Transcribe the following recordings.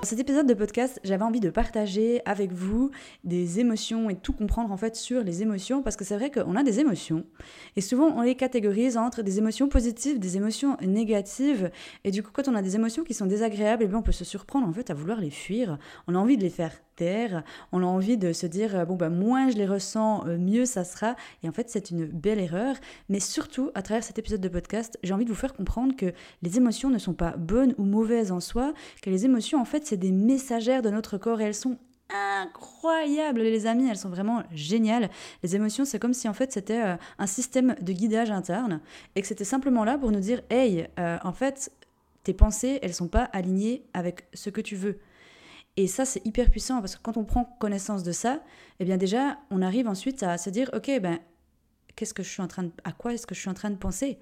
Dans cet épisode de podcast, j'avais envie de partager avec vous des émotions et tout comprendre en fait sur les émotions parce que c'est vrai qu'on a des émotions et souvent on les catégorise entre des émotions positives, des émotions négatives et du coup quand on a des émotions qui sont désagréables, et eh bien on peut se surprendre en fait à vouloir les fuir. On a envie de les faire on a envie de se dire, euh, bon, ben, moins je les ressens, euh, mieux ça sera. Et en fait, c'est une belle erreur. Mais surtout, à travers cet épisode de podcast, j'ai envie de vous faire comprendre que les émotions ne sont pas bonnes ou mauvaises en soi, que les émotions, en fait, c'est des messagères de notre corps et elles sont incroyables, les amis, elles sont vraiment géniales. Les émotions, c'est comme si en fait c'était euh, un système de guidage interne et que c'était simplement là pour nous dire, hey, en fait, tes pensées, elles sont pas alignées avec ce que tu veux. Et ça, c'est hyper puissant parce que quand on prend connaissance de ça, eh bien déjà, on arrive ensuite à se dire, ok, ben, qu'est-ce que je suis en train à quoi est-ce que je suis en train de penser?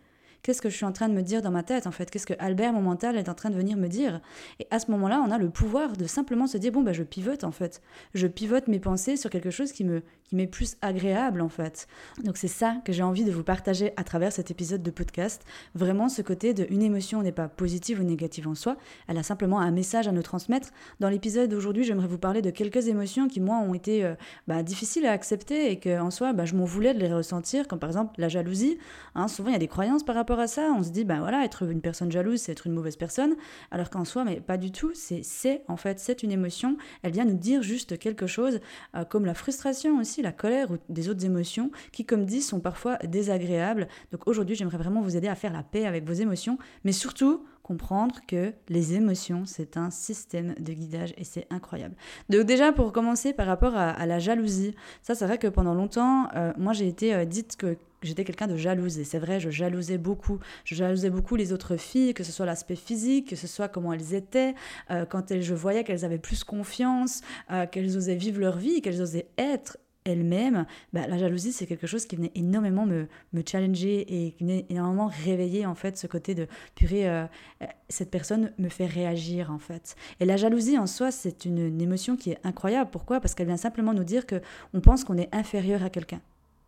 Qu'est-ce que je suis en train de me dire dans ma tête en fait? Qu'est-ce que Albert, mon mental, est en train de venir me dire? Et à ce moment-là, on a le pouvoir de simplement se dire bon, bah, je pivote en fait. Je pivote mes pensées sur quelque chose qui me qui m'est plus agréable en fait. Donc c'est ça que j'ai envie de vous partager à travers cet épisode de podcast. Vraiment ce côté de une émotion n'est pas positive ou négative en soi, elle a simplement un message à nous transmettre. Dans l'épisode d'aujourd'hui, j'aimerais vous parler de quelques émotions qui moi ont été euh, bah, difficiles à accepter et que en soi, bah, je m'en voulais de les ressentir, comme par exemple la jalousie. Hein, souvent il y a des croyances par rapport à ça. On se dit, ben voilà, être une personne jalouse, c'est être une mauvaise personne. Alors qu'en soi, mais pas du tout. C'est, en fait, c'est une émotion. Elle vient nous dire juste quelque chose, euh, comme la frustration aussi, la colère ou des autres émotions, qui, comme dit, sont parfois désagréables. Donc aujourd'hui, j'aimerais vraiment vous aider à faire la paix avec vos émotions, mais surtout comprendre que les émotions, c'est un système de guidage et c'est incroyable. Donc déjà, pour commencer par rapport à, la jalousie, ça c'est vrai que pendant longtemps, euh, moi j'ai été euh, dite que j'étais quelqu'un de jalouse. Et c'est vrai, je jalousais beaucoup. Je jalousais beaucoup les autres filles, que ce soit l'aspect physique, que ce soit comment elles étaient, euh, quand je voyais qu'elles avaient plus confiance, euh, qu'elles osaient vivre leur vie, qu'elles osaient être elles-mêmes, bah, la jalousie, c'est quelque chose qui venait énormément me, me challenger et qui venait énormément réveiller en fait ce côté de purée, euh, cette personne me fait réagir en fait. Et la jalousie en soi, c'est une, une émotion qui est incroyable. Pourquoi? Parce qu'elle vient simplement nous dire que on pense qu'on est inférieur à quelqu'un.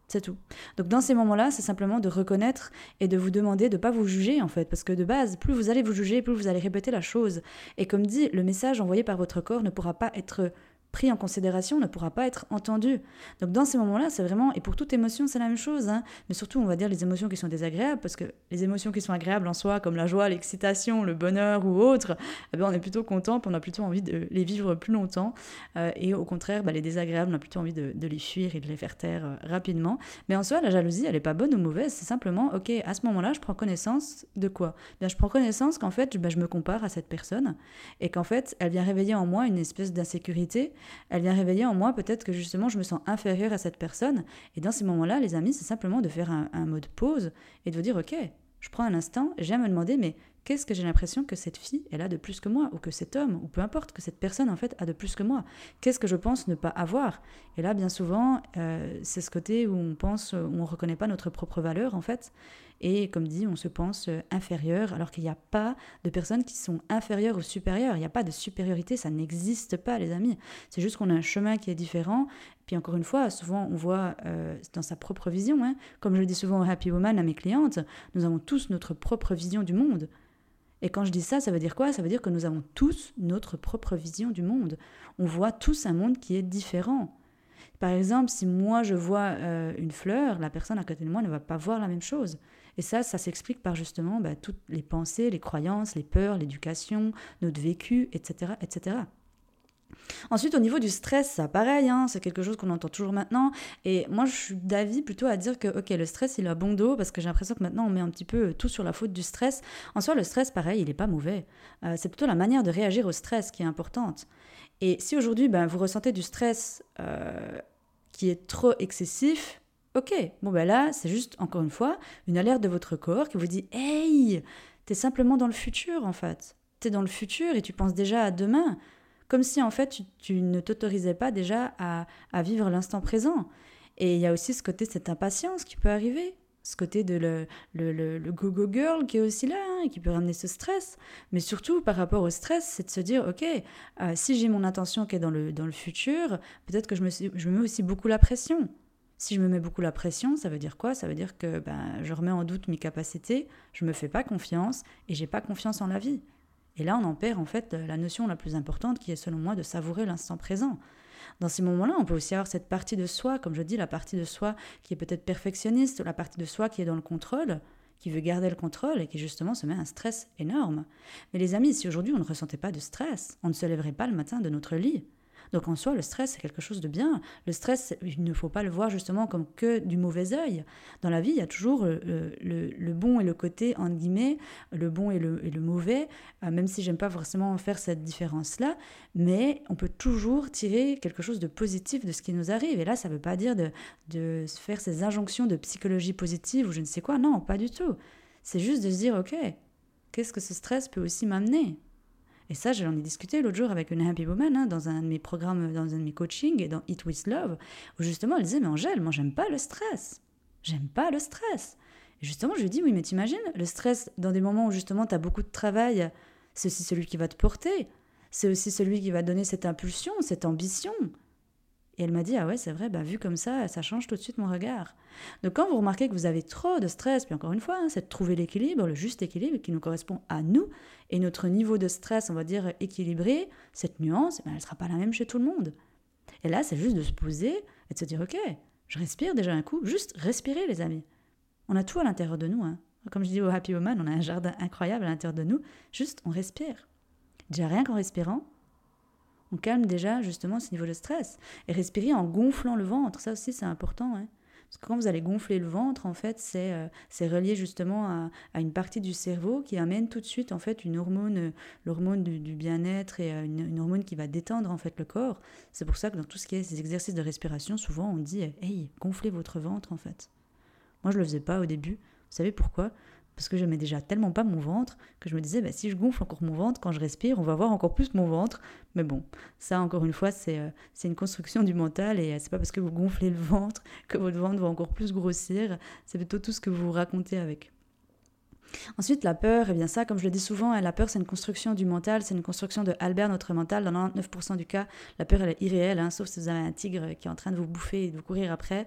C'est tout. Donc dans ces moments-là, c'est simplement de reconnaître et de vous demander de ne pas vous juger en fait, parce que de base, plus vous allez vous juger, plus vous allez répéter la chose. Et comme dit, le message envoyé par votre corps ne pourra pas être pris en considération ne pourra pas être entendu. Donc dans ces moments-là, c'est vraiment, et pour toute émotion, c'est la même chose, hein. mais surtout on va dire les émotions qui sont désagréables, parce que les émotions qui sont agréables en soi, comme la joie, l'excitation, le bonheur ou autre, eh bien, on est plutôt content, on a plutôt envie de les vivre plus longtemps, euh, et au contraire, bah, les désagréables, on a plutôt envie de, les fuir et de les faire taire euh, rapidement. Mais en soi, la jalousie, elle n'est pas bonne ou mauvaise, c'est simplement, ok, à ce moment-là, je prends connaissance de quoi? Bien, Je prends connaissance qu'en fait, bah, je me compare à cette personne, et qu'en fait, elle vient réveiller en moi une espèce d'insécurité, elle vient réveiller en moi peut-être que justement je me sens inférieure à cette personne. Et dans ces moments-là, les amis, c'est simplement de faire un, mode pause et de vous dire, ok, je prends un instant, j'aime me demander, mais qu'est-ce que j'ai l'impression que cette fille, elle a de plus que moi, ou que cet homme, ou peu importe, que cette personne, en fait, a de plus que moi Qu'est-ce que je pense ne pas avoir? Et là, bien souvent, euh, c'est ce côté où on pense, où on ne reconnaît pas notre propre valeur, en fait. Et comme dit, on se pense euh, inférieur, alors qu'il n'y a pas de personnes qui sont inférieures ou supérieures. Il n'y a pas de supériorité, ça n'existe pas, les amis. C'est juste qu'on a un chemin qui est différent. Puis encore une fois, souvent on voit euh, dans sa propre vision, hein. comme je le dis souvent au Happy Woman à mes clientes, nous avons tous notre propre vision du monde. Et quand je dis ça, ça veut dire quoi? Ça veut dire que nous avons tous notre propre vision du monde. On voit tous un monde qui est différent. Par exemple, si moi je vois euh, une fleur, la personne à côté de moi ne va pas voir la même chose. Et ça, ça s'explique par justement bah, toutes les pensées, les croyances, les peurs, l'éducation, notre vécu, etc., etc. Ensuite, au niveau du stress, ça pareil, hein, c'est quelque chose qu'on entend toujours maintenant. Et moi, je suis d'avis plutôt à dire que, ok, le stress, il a bon dos, parce que j'ai l'impression que maintenant, on met un petit peu tout sur la faute du stress. En soi, le stress, pareil, il n'est pas mauvais. Euh, c'est plutôt la manière de réagir au stress qui est importante. Et si aujourd'hui, ben, vous ressentez du stress euh, qui est trop excessif, Ok, bon ben là, c'est juste, encore une fois, une alerte de votre corps qui vous dit Hey, t'es simplement dans le futur en fait. T'es dans le futur et tu penses déjà à demain. Comme si en fait tu, ne t'autorisais pas déjà à, vivre l'instant présent. Et il y a aussi ce côté, cette impatience qui peut arriver ce côté de le, le, le, go-go girl qui est aussi là, hein, et qui peut ramener ce stress. Mais surtout, par rapport au stress, c'est de se dire, OK, euh, si j'ai mon intention qui est dans le, dans le futur, peut-être que je me, je mets aussi beaucoup la pression. Si je me mets beaucoup la pression, ça veut dire quoi? Ça veut dire que ben, je remets en doute mes capacités, je me fais pas confiance et j'ai pas confiance en la vie. Et là, on en perd en fait la notion la plus importante qui est selon moi de savourer l'instant présent. Dans ces moments-là, on peut aussi avoir cette partie de soi, comme je dis, la partie de soi qui est peut-être perfectionniste, la partie de soi qui est dans le contrôle, qui veut garder le contrôle et qui justement se met un stress énorme. Mais les amis, si aujourd'hui on ne ressentait pas de stress, on ne se lèverait pas le matin de notre lit. Donc en soi, le stress, c'est quelque chose de bien. Le stress, il ne faut pas le voir justement comme que du mauvais œil. Dans la vie, il y a toujours le, le, bon et le côté, entre guillemets, le bon et le, et le mauvais, euh, même si j'aime pas forcément faire cette différence-là, mais on peut toujours tirer quelque chose de positif de ce qui nous arrive. Et là, ça ne veut pas dire de, de faire ces injonctions de psychologie positive ou je ne sais quoi. Non, pas du tout. C'est juste de se dire, OK, qu'est-ce que ce stress peut aussi m'amener? Et ça, j'en ai discuté l'autre jour avec une happy woman hein, dans un de mes programmes, dans un de mes coachings et dans Eat with Love, où justement elle disait Mais Angèle, moi j'aime pas le stress. J'aime pas le stress. Et justement, je lui dis Oui, mais t'imagines, le stress dans des moments où justement tu as beaucoup de travail, c'est aussi celui qui va te porter. C'est aussi celui qui va donner cette impulsion, cette ambition. Et elle m'a dit, ah ouais, c'est vrai, bah, vu comme ça, ça change tout de suite mon regard. Donc quand vous remarquez que vous avez trop de stress, puis encore une fois, hein, c'est de trouver l'équilibre, le juste équilibre qui nous correspond à nous, et notre niveau de stress, on va dire, équilibré, cette nuance, ben, elle ne sera pas la même chez tout le monde. Et là, c'est juste de se poser et de se dire, ok, je respire déjà un coup, juste respirer les amis. On a tout à l'intérieur de nous. Hein. Comme je dis au Happy Woman, on a un jardin incroyable à l'intérieur de nous, juste on respire. Déjà rien qu'en respirant, on calme déjà justement ce niveau de stress. Et respirer en gonflant le ventre, ça aussi c'est important. Hein. Parce que quand vous allez gonfler le ventre, en fait, c'est euh, relié justement à, une partie du cerveau qui amène tout de suite en fait une hormone, l'hormone du, bien-être et euh, une, hormone qui va détendre en fait le corps. C'est pour ça que dans tout ce qui est ces exercices de respiration, souvent on dit hey gonflez votre ventre en fait. Moi je le faisais pas au début. Vous savez pourquoi? Parce que je j'aimais déjà tellement pas mon ventre que je me disais, bah, si je gonfle encore mon ventre, quand je respire, on va voir encore plus mon ventre. Mais bon, ça, encore une fois, c'est euh, une construction du mental et euh, c'est pas parce que vous gonflez le ventre que votre ventre va encore plus grossir. C'est plutôt tout ce que vous racontez avec. Ensuite, la peur, et eh bien ça, comme je le dis souvent, hein, la peur, c'est une construction du mental, c'est une construction de Albert, notre mental. Dans 99% du cas, la peur, elle est irréelle, hein, sauf si vous avez un tigre qui est en train de vous bouffer et de vous courir après.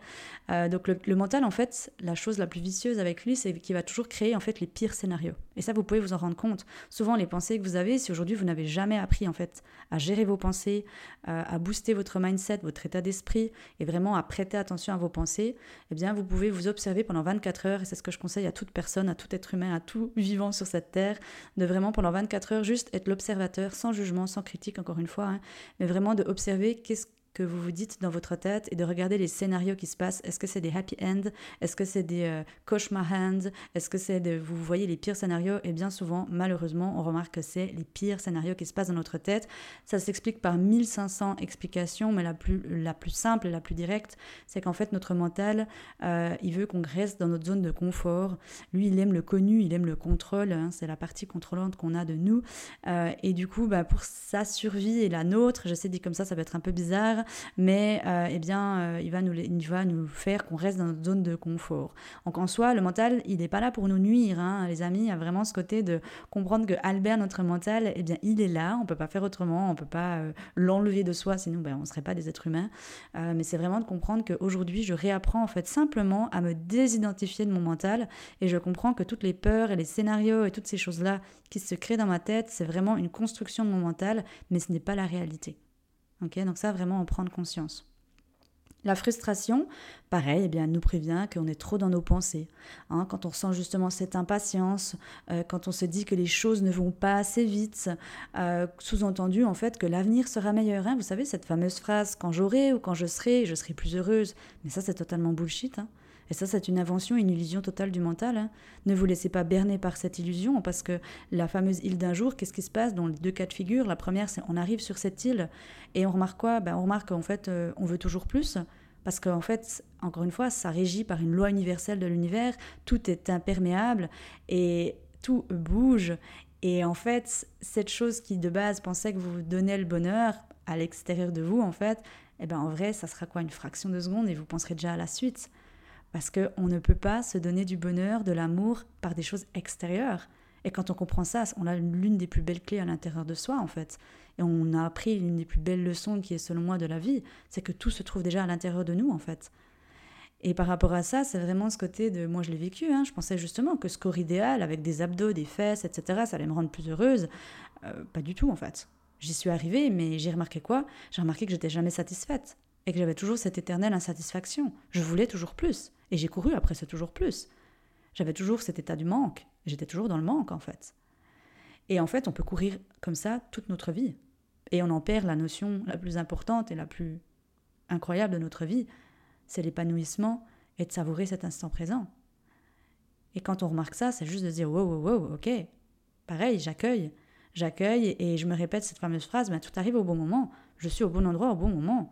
Euh, donc le, mental, en fait, la chose la plus vicieuse avec lui, c'est qu'il va toujours créer en fait les pires scénarios. Et ça, vous pouvez vous en rendre compte. Souvent, les pensées que vous avez, si aujourd'hui vous n'avez jamais appris en fait à gérer vos pensées, euh, à booster votre mindset, votre état d'esprit, et vraiment à prêter attention à vos pensées, eh bien, vous pouvez vous observer pendant 24 heures. Et c'est ce que je conseille à toute personne, à tout être humain à tout vivant sur cette terre, de vraiment pendant 24 heures juste être l'observateur, sans jugement, sans critique encore une fois, hein, mais vraiment de observer qu'est-ce que vous vous dites dans votre tête et de regarder les scénarios qui se passent. Est-ce que c'est des happy ends? Est-ce que c'est des euh, cauchemar Est-ce que c'est de vous voyez les pires scénarios? Et bien souvent, malheureusement, on remarque que c'est les pires scénarios qui se passent dans notre tête. Ça s'explique par 1500 explications, mais la plus, la plus simple et la plus directe, c'est qu'en fait, notre mental, euh, il veut qu'on reste dans notre zone de confort. Lui, il aime le connu, il aime le contrôle. Hein, c'est la partie contrôlante qu'on a de nous. Euh, et du coup, bah, pour sa survie et la nôtre, je sais dit comme ça, ça peut être un peu bizarre, mais euh, eh bien, euh, il, va nous, il va nous faire qu'on reste dans notre zone de confort. Donc en soi, le mental, il n'est pas là pour nous nuire, hein, les amis. Il y a vraiment ce côté de comprendre que Albert, notre mental, eh bien, il est là. On peut pas faire autrement, on peut pas euh, l'enlever de soi, sinon ben, on ne serait pas des êtres humains. mais c'est vraiment de comprendre qu'aujourd'hui, je réapprends en fait simplement à me désidentifier de mon mental et je comprends que toutes les peurs et les scénarios et toutes ces choses-là qui se créent dans ma tête, c'est vraiment une construction de mon mental, mais ce n'est pas la réalité donc ça, vraiment en prendre conscience. La frustration, pareil, eh bien, nous prévient qu'on est trop dans nos pensées. Hein. quand on ressent justement cette impatience, euh, quand on se dit que les choses ne vont pas assez vite, euh, sous-entendu en fait que l'avenir sera meilleur. Hein. Vous savez, cette fameuse phrase quand j'aurai ou quand je serai, je serai plus heureuse. Mais ça, c'est totalement bullshit. Hein. Et ça, c'est une invention, une illusion totale du mental. Hein. Ne vous laissez pas berner par cette illusion, parce que la fameuse île d'un jour, qu'est-ce qui se passe dans les deux cas de figure? La première, c'est on arrive sur cette île et on remarque quoi? Ben, On remarque qu'en fait, euh, on veut toujours plus. Parce qu'en fait, encore une fois, ça régit par une loi universelle de l'univers, tout est imperméable et tout bouge Et en fait, cette chose qui de base pensait que vous donnait le bonheur à l'extérieur de vous, en fait, eh ben en vrai, ça sera quoi? Une fraction de seconde et vous penserez déjà à la suite. Parce qu'on ne peut pas se donner du bonheur, de l'amour par des choses extérieures. Et quand on comprend ça, on a l'une des plus belles clés à l'intérieur de soi, en fait. Et on a appris l'une des plus belles leçons qui est, selon moi, de la vie. C'est que tout se trouve déjà à l'intérieur de nous, en fait. Et par rapport à ça, c'est vraiment ce côté de. Moi, je l'ai vécu. Hein, je pensais justement que ce corps idéal, avec des abdos, des fesses, etc., ça allait me rendre plus heureuse. Euh, pas du tout, en fait. J'y suis arrivée, mais j'ai remarqué quoi? J'ai remarqué que j'étais jamais satisfaite. Et que j'avais toujours cette éternelle insatisfaction. Je voulais toujours plus. Et j'ai couru après ce toujours plus. J'avais toujours cet état du manque. J'étais toujours dans le manque, en fait. Et en fait, on peut courir comme ça toute notre vie. Et on en perd la notion la plus importante et la plus incroyable de notre vie, c'est l'épanouissement et de savourer cet instant présent. Et quand on remarque ça, c'est juste de dire wow, wow, wow, ok, pareil, j'accueille, j'accueille et je me répète cette fameuse phrase, ben, tout arrive au bon moment, je suis au bon endroit au bon moment,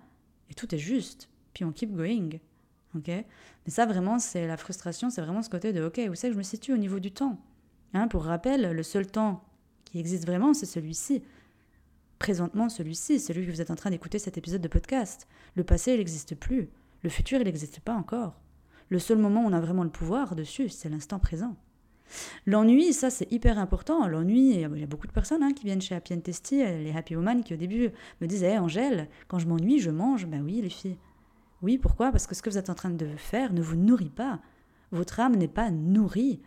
et tout est juste, puis on keep going. Ok Mais ça, vraiment, c'est la frustration, c'est vraiment ce côté de ok, où c'est que je me situe au niveau du temps? Hein, Pour rappel, le seul temps qui existe vraiment, c'est celui-ci. Présentement, celui-ci, celui que vous êtes en train d'écouter cet épisode de podcast. Le passé, il n'existe plus. Le futur, il n'existe pas encore. Le seul moment où on a vraiment le pouvoir dessus, c'est l'instant présent. L'ennui, ça c'est hyper important. L'ennui, il y a beaucoup de personnes hein, qui viennent chez Happy and Testy, les Happy Woman, qui au début me disaient Angèle, quand je m'ennuie, je mange. Ben oui, les filles. Oui, pourquoi? Parce que ce que vous êtes en train de faire ne vous nourrit pas. Votre âme n'est pas nourrie.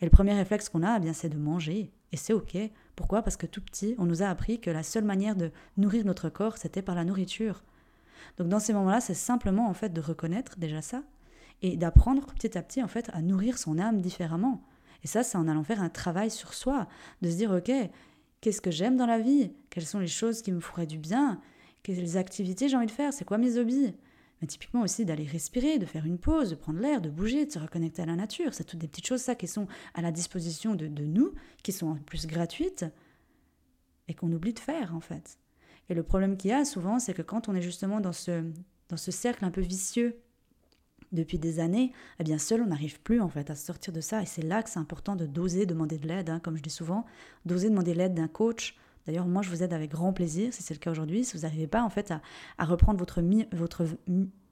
Et le premier réflexe qu'on a, eh bien, c'est de manger. Et c'est OK. Pourquoi? Parce que tout petit, on nous a appris que la seule manière de nourrir notre corps, c'était par la nourriture. Donc dans ces moments-là, c'est simplement en fait de reconnaître déjà ça et d'apprendre petit à petit en fait à nourrir son âme différemment. Et ça, c'est en allant faire un travail sur soi, de se dire ok, qu'est-ce que j'aime dans la vie? Quelles sont les choses qui me feraient du bien? Quelles activités j'ai envie de faire? C'est quoi mes hobbies? Mais typiquement aussi d'aller respirer, de faire une pause, de prendre l'air, de bouger, de se reconnecter à la nature. C'est toutes des petites choses, ça, qui sont à la disposition de, nous, qui sont en plus gratuites et qu'on oublie de faire, en fait. Et le problème qu'il y a souvent, c'est que quand on est justement dans ce, dans ce cercle un peu vicieux depuis des années, eh bien seul on n'arrive plus en fait à sortir de ça. Et c'est là que c'est important de doser demander de l'aide, hein, comme je dis souvent, d'oser demander l'aide d'un coach. D'ailleurs, moi, je vous aide avec grand plaisir, si c'est le cas aujourd'hui. Si vous n'arrivez pas en fait à, reprendre votre, votre,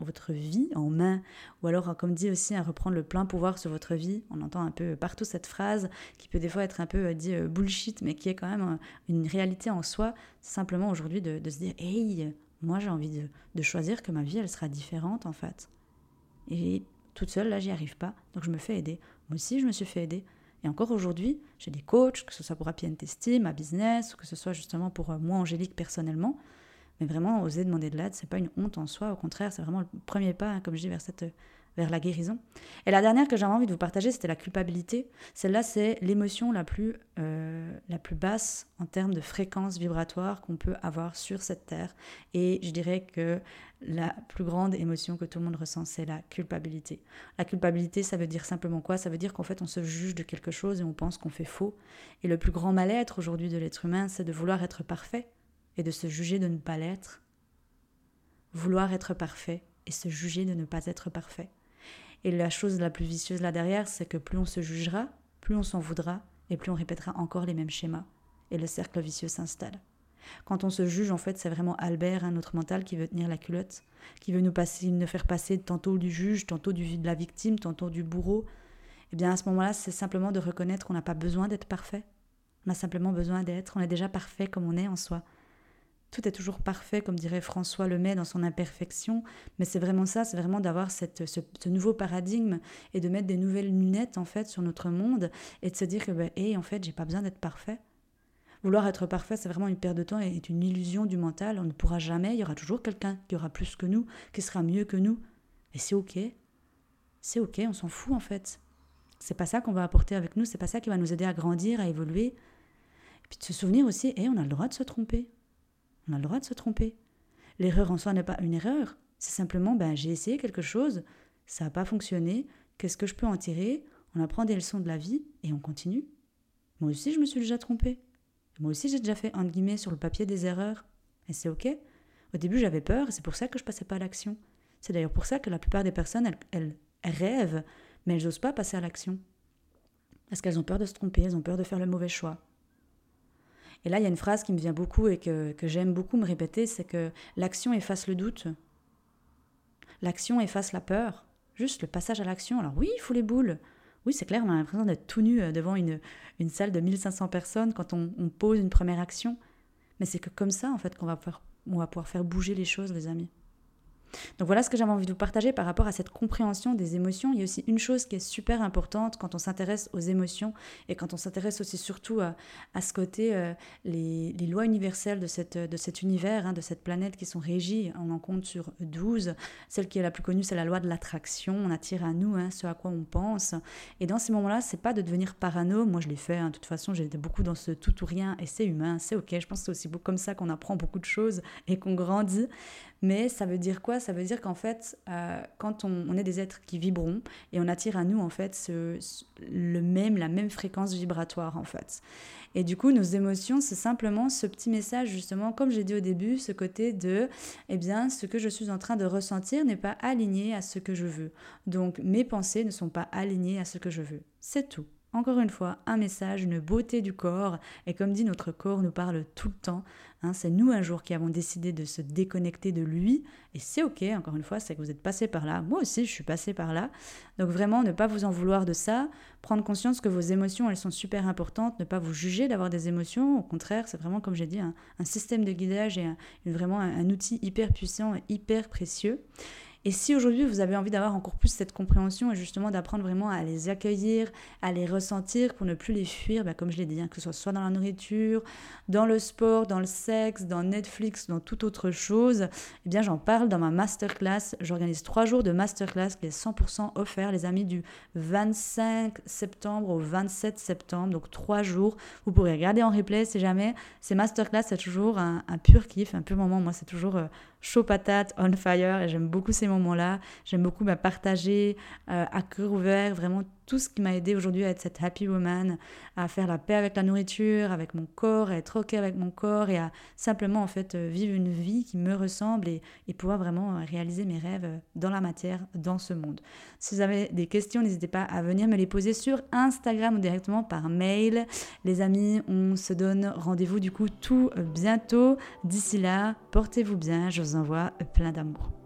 votre vie en main, ou alors, comme dit aussi, à reprendre le plein pouvoir sur votre vie. On entend un peu partout cette phrase qui peut des fois être un peu euh, dit euh, bullshit, mais qui est quand même euh, une réalité en soi. Simplement aujourd'hui de, de, se dire, hey, moi j'ai envie de, de, choisir que ma vie elle sera différente en fait. Et toute seule là, j'y arrive pas, donc je me fais aider. Moi aussi, je me suis fait aider. Et encore aujourd'hui, j'ai des coachs, que ce soit pour Happy and ma business, ou que ce soit justement pour moi, Angélique, personnellement. Mais vraiment, oser demander de l'aide, c'est pas une honte en soi, au contraire, c'est vraiment le premier pas, hein, comme je dis, vers, cette, vers la guérison. Et la dernière que j'avais envie de vous partager, c'était la culpabilité. Celle-là, c'est l'émotion la, plus, euh, la plus basse en termes de fréquence vibratoire qu'on peut avoir sur cette terre. Et je dirais que la plus grande émotion que tout le monde ressent, c'est la culpabilité. La culpabilité, ça veut dire simplement quoi? Ça veut dire qu'en fait, on se juge de quelque chose et on pense qu'on fait faux. Et le plus grand mal-être aujourd'hui de l'être humain, c'est de vouloir être parfait et de se juger de ne pas l'être. Vouloir être parfait et se juger de ne pas être parfait. Et la chose la plus vicieuse là derrière, c'est que plus on se jugera, plus on s'en voudra et plus on répétera encore les mêmes schémas. Et le cercle vicieux s'installe. Quand on se juge, en fait, c'est vraiment Albert, hein, notre mental, qui veut tenir la culotte, qui veut nous, faire passer tantôt du juge, tantôt du, de la victime, tantôt du bourreau. Eh bien, à ce moment-là, c'est simplement de reconnaître qu'on n'a pas besoin d'être parfait. On a simplement besoin d'être. On est déjà parfait comme on est en soi. Tout est toujours parfait, comme dirait François Lemay dans son imperfection, mais c'est vraiment ça, c'est vraiment d'avoir ce, nouveau paradigme et de mettre des nouvelles lunettes en fait sur notre monde et de se dire que ben, en fait, j'ai pas besoin d'être parfait. Vouloir être parfait, c'est vraiment une perte de temps et une illusion du mental. On ne pourra jamais, il y aura toujours quelqu'un qui aura plus que nous, qui sera mieux que nous. Et c'est ok. C'est ok, on s'en fout en fait. C'est pas ça qu'on va apporter avec nous, c'est pas ça qui va nous aider à grandir, à évoluer. Et puis de se souvenir aussi, et on a le droit de se tromper. On a le droit de se tromper. L'erreur en soi n'est pas une erreur. C'est simplement, ben, j'ai essayé quelque chose, ça n'a pas fonctionné, qu'est-ce que je peux en tirer? On apprend des leçons de la vie et on continue. Moi aussi, je me suis déjà trompée. Moi aussi, j'ai déjà fait, entre guillemets, sur le papier des erreurs. Et c'est OK. Au début, j'avais peur et c'est pour ça que je passais pas à l'action. C'est d'ailleurs pour ça que la plupart des personnes, elles, elles rêvent, mais elles n'osent pas passer à l'action. Parce qu'elles ont peur de se tromper, elles ont peur de faire le mauvais choix. Et là, il y a une phrase qui me vient beaucoup et que, que j'aime beaucoup me répéter, c'est que l'action efface le doute. L'action efface la peur. Juste le passage à l'action. Alors oui, il faut les boules. Oui, c'est clair, on a l'impression d'être tout nu euh, devant une, une salle de 1500 personnes quand on, pose une première action. Mais c'est que comme ça, en fait, qu'on va, on va pouvoir faire bouger les choses, les amis. Donc voilà ce que j'avais envie de vous partager par rapport à cette compréhension des émotions. Il y a aussi une chose qui est super importante quand on s'intéresse aux émotions et quand on s'intéresse aussi surtout à, ce côté, euh, les, lois universelles de, cette, de cet univers, hein, de cette planète qui sont régies, on en compte sur 12. Celle qui est la plus connue, c'est la loi de l'attraction. On attire à nous hein, ce à quoi on pense. Et dans ces moments-là, c'est pas de devenir parano. Moi, je l'ai fait. Hein. De toute façon, j'étais beaucoup dans ce tout ou rien et c'est humain, c'est ok. Je pense que c'est aussi comme ça qu'on apprend beaucoup de choses et qu'on grandit. Mais ça veut dire quoi? Ça veut dire qu'en fait, euh, quand on, est des êtres qui vibrons et on attire à nous en fait le même, la même fréquence vibratoire en fait. Et du coup, nos émotions, c'est simplement ce petit message justement, comme j'ai dit au début, ce côté de, eh bien, ce que je suis en train de ressentir n'est pas aligné à ce que je veux. Donc, mes pensées ne sont pas alignées à ce que je veux. C'est tout. Encore une fois, un message, une beauté du corps. Et comme dit, notre corps nous parle tout le temps. Hein. c'est nous un jour qui avons décidé de se déconnecter de lui. Et c'est OK, encore une fois, c'est que vous êtes passé par là. Moi aussi, je suis passé par là. Donc vraiment, ne pas vous en vouloir de ça. Prendre conscience que vos émotions, elles sont super importantes. Ne pas vous juger d'avoir des émotions. Au contraire, c'est vraiment, comme j'ai dit, un, système de guidage et vraiment un outil hyper puissant et hyper précieux. Et si aujourd'hui vous avez envie d'avoir encore plus cette compréhension et justement d'apprendre vraiment à les accueillir, à les ressentir pour ne plus les fuir, bah, comme je l'ai dit, hein, que ce soit dans la nourriture, dans le sport, dans le sexe, dans Netflix, dans toute autre chose, eh bien j'en parle dans ma masterclass. J'organise trois jours de masterclass qui est 100% offert, les amis, du 25 septembre au 27 septembre, donc trois jours. Vous pourrez regarder en replay si jamais. Ces masterclass, c'est toujours un, pur kiff, un pur moment. Moi, c'est toujours euh, chaud patate, on fire, et j'aime beaucoup ces moments-là. J'aime beaucoup partager euh, à cœur ouvert vraiment tout ce qui m'a aidé aujourd'hui à être cette happy woman, à faire la paix avec la nourriture, avec mon corps, à être ok avec mon corps et à simplement en fait euh, vivre une vie qui me ressemble et, et pouvoir vraiment euh, réaliser mes rêves dans la matière, dans ce monde. Si vous avez des questions, n'hésitez pas à venir me les poser sur Instagram ou directement par mail. Les amis, on se donne rendez-vous du coup tout bientôt. D'ici là, portez-vous bien, je vous envoie plein d'amour.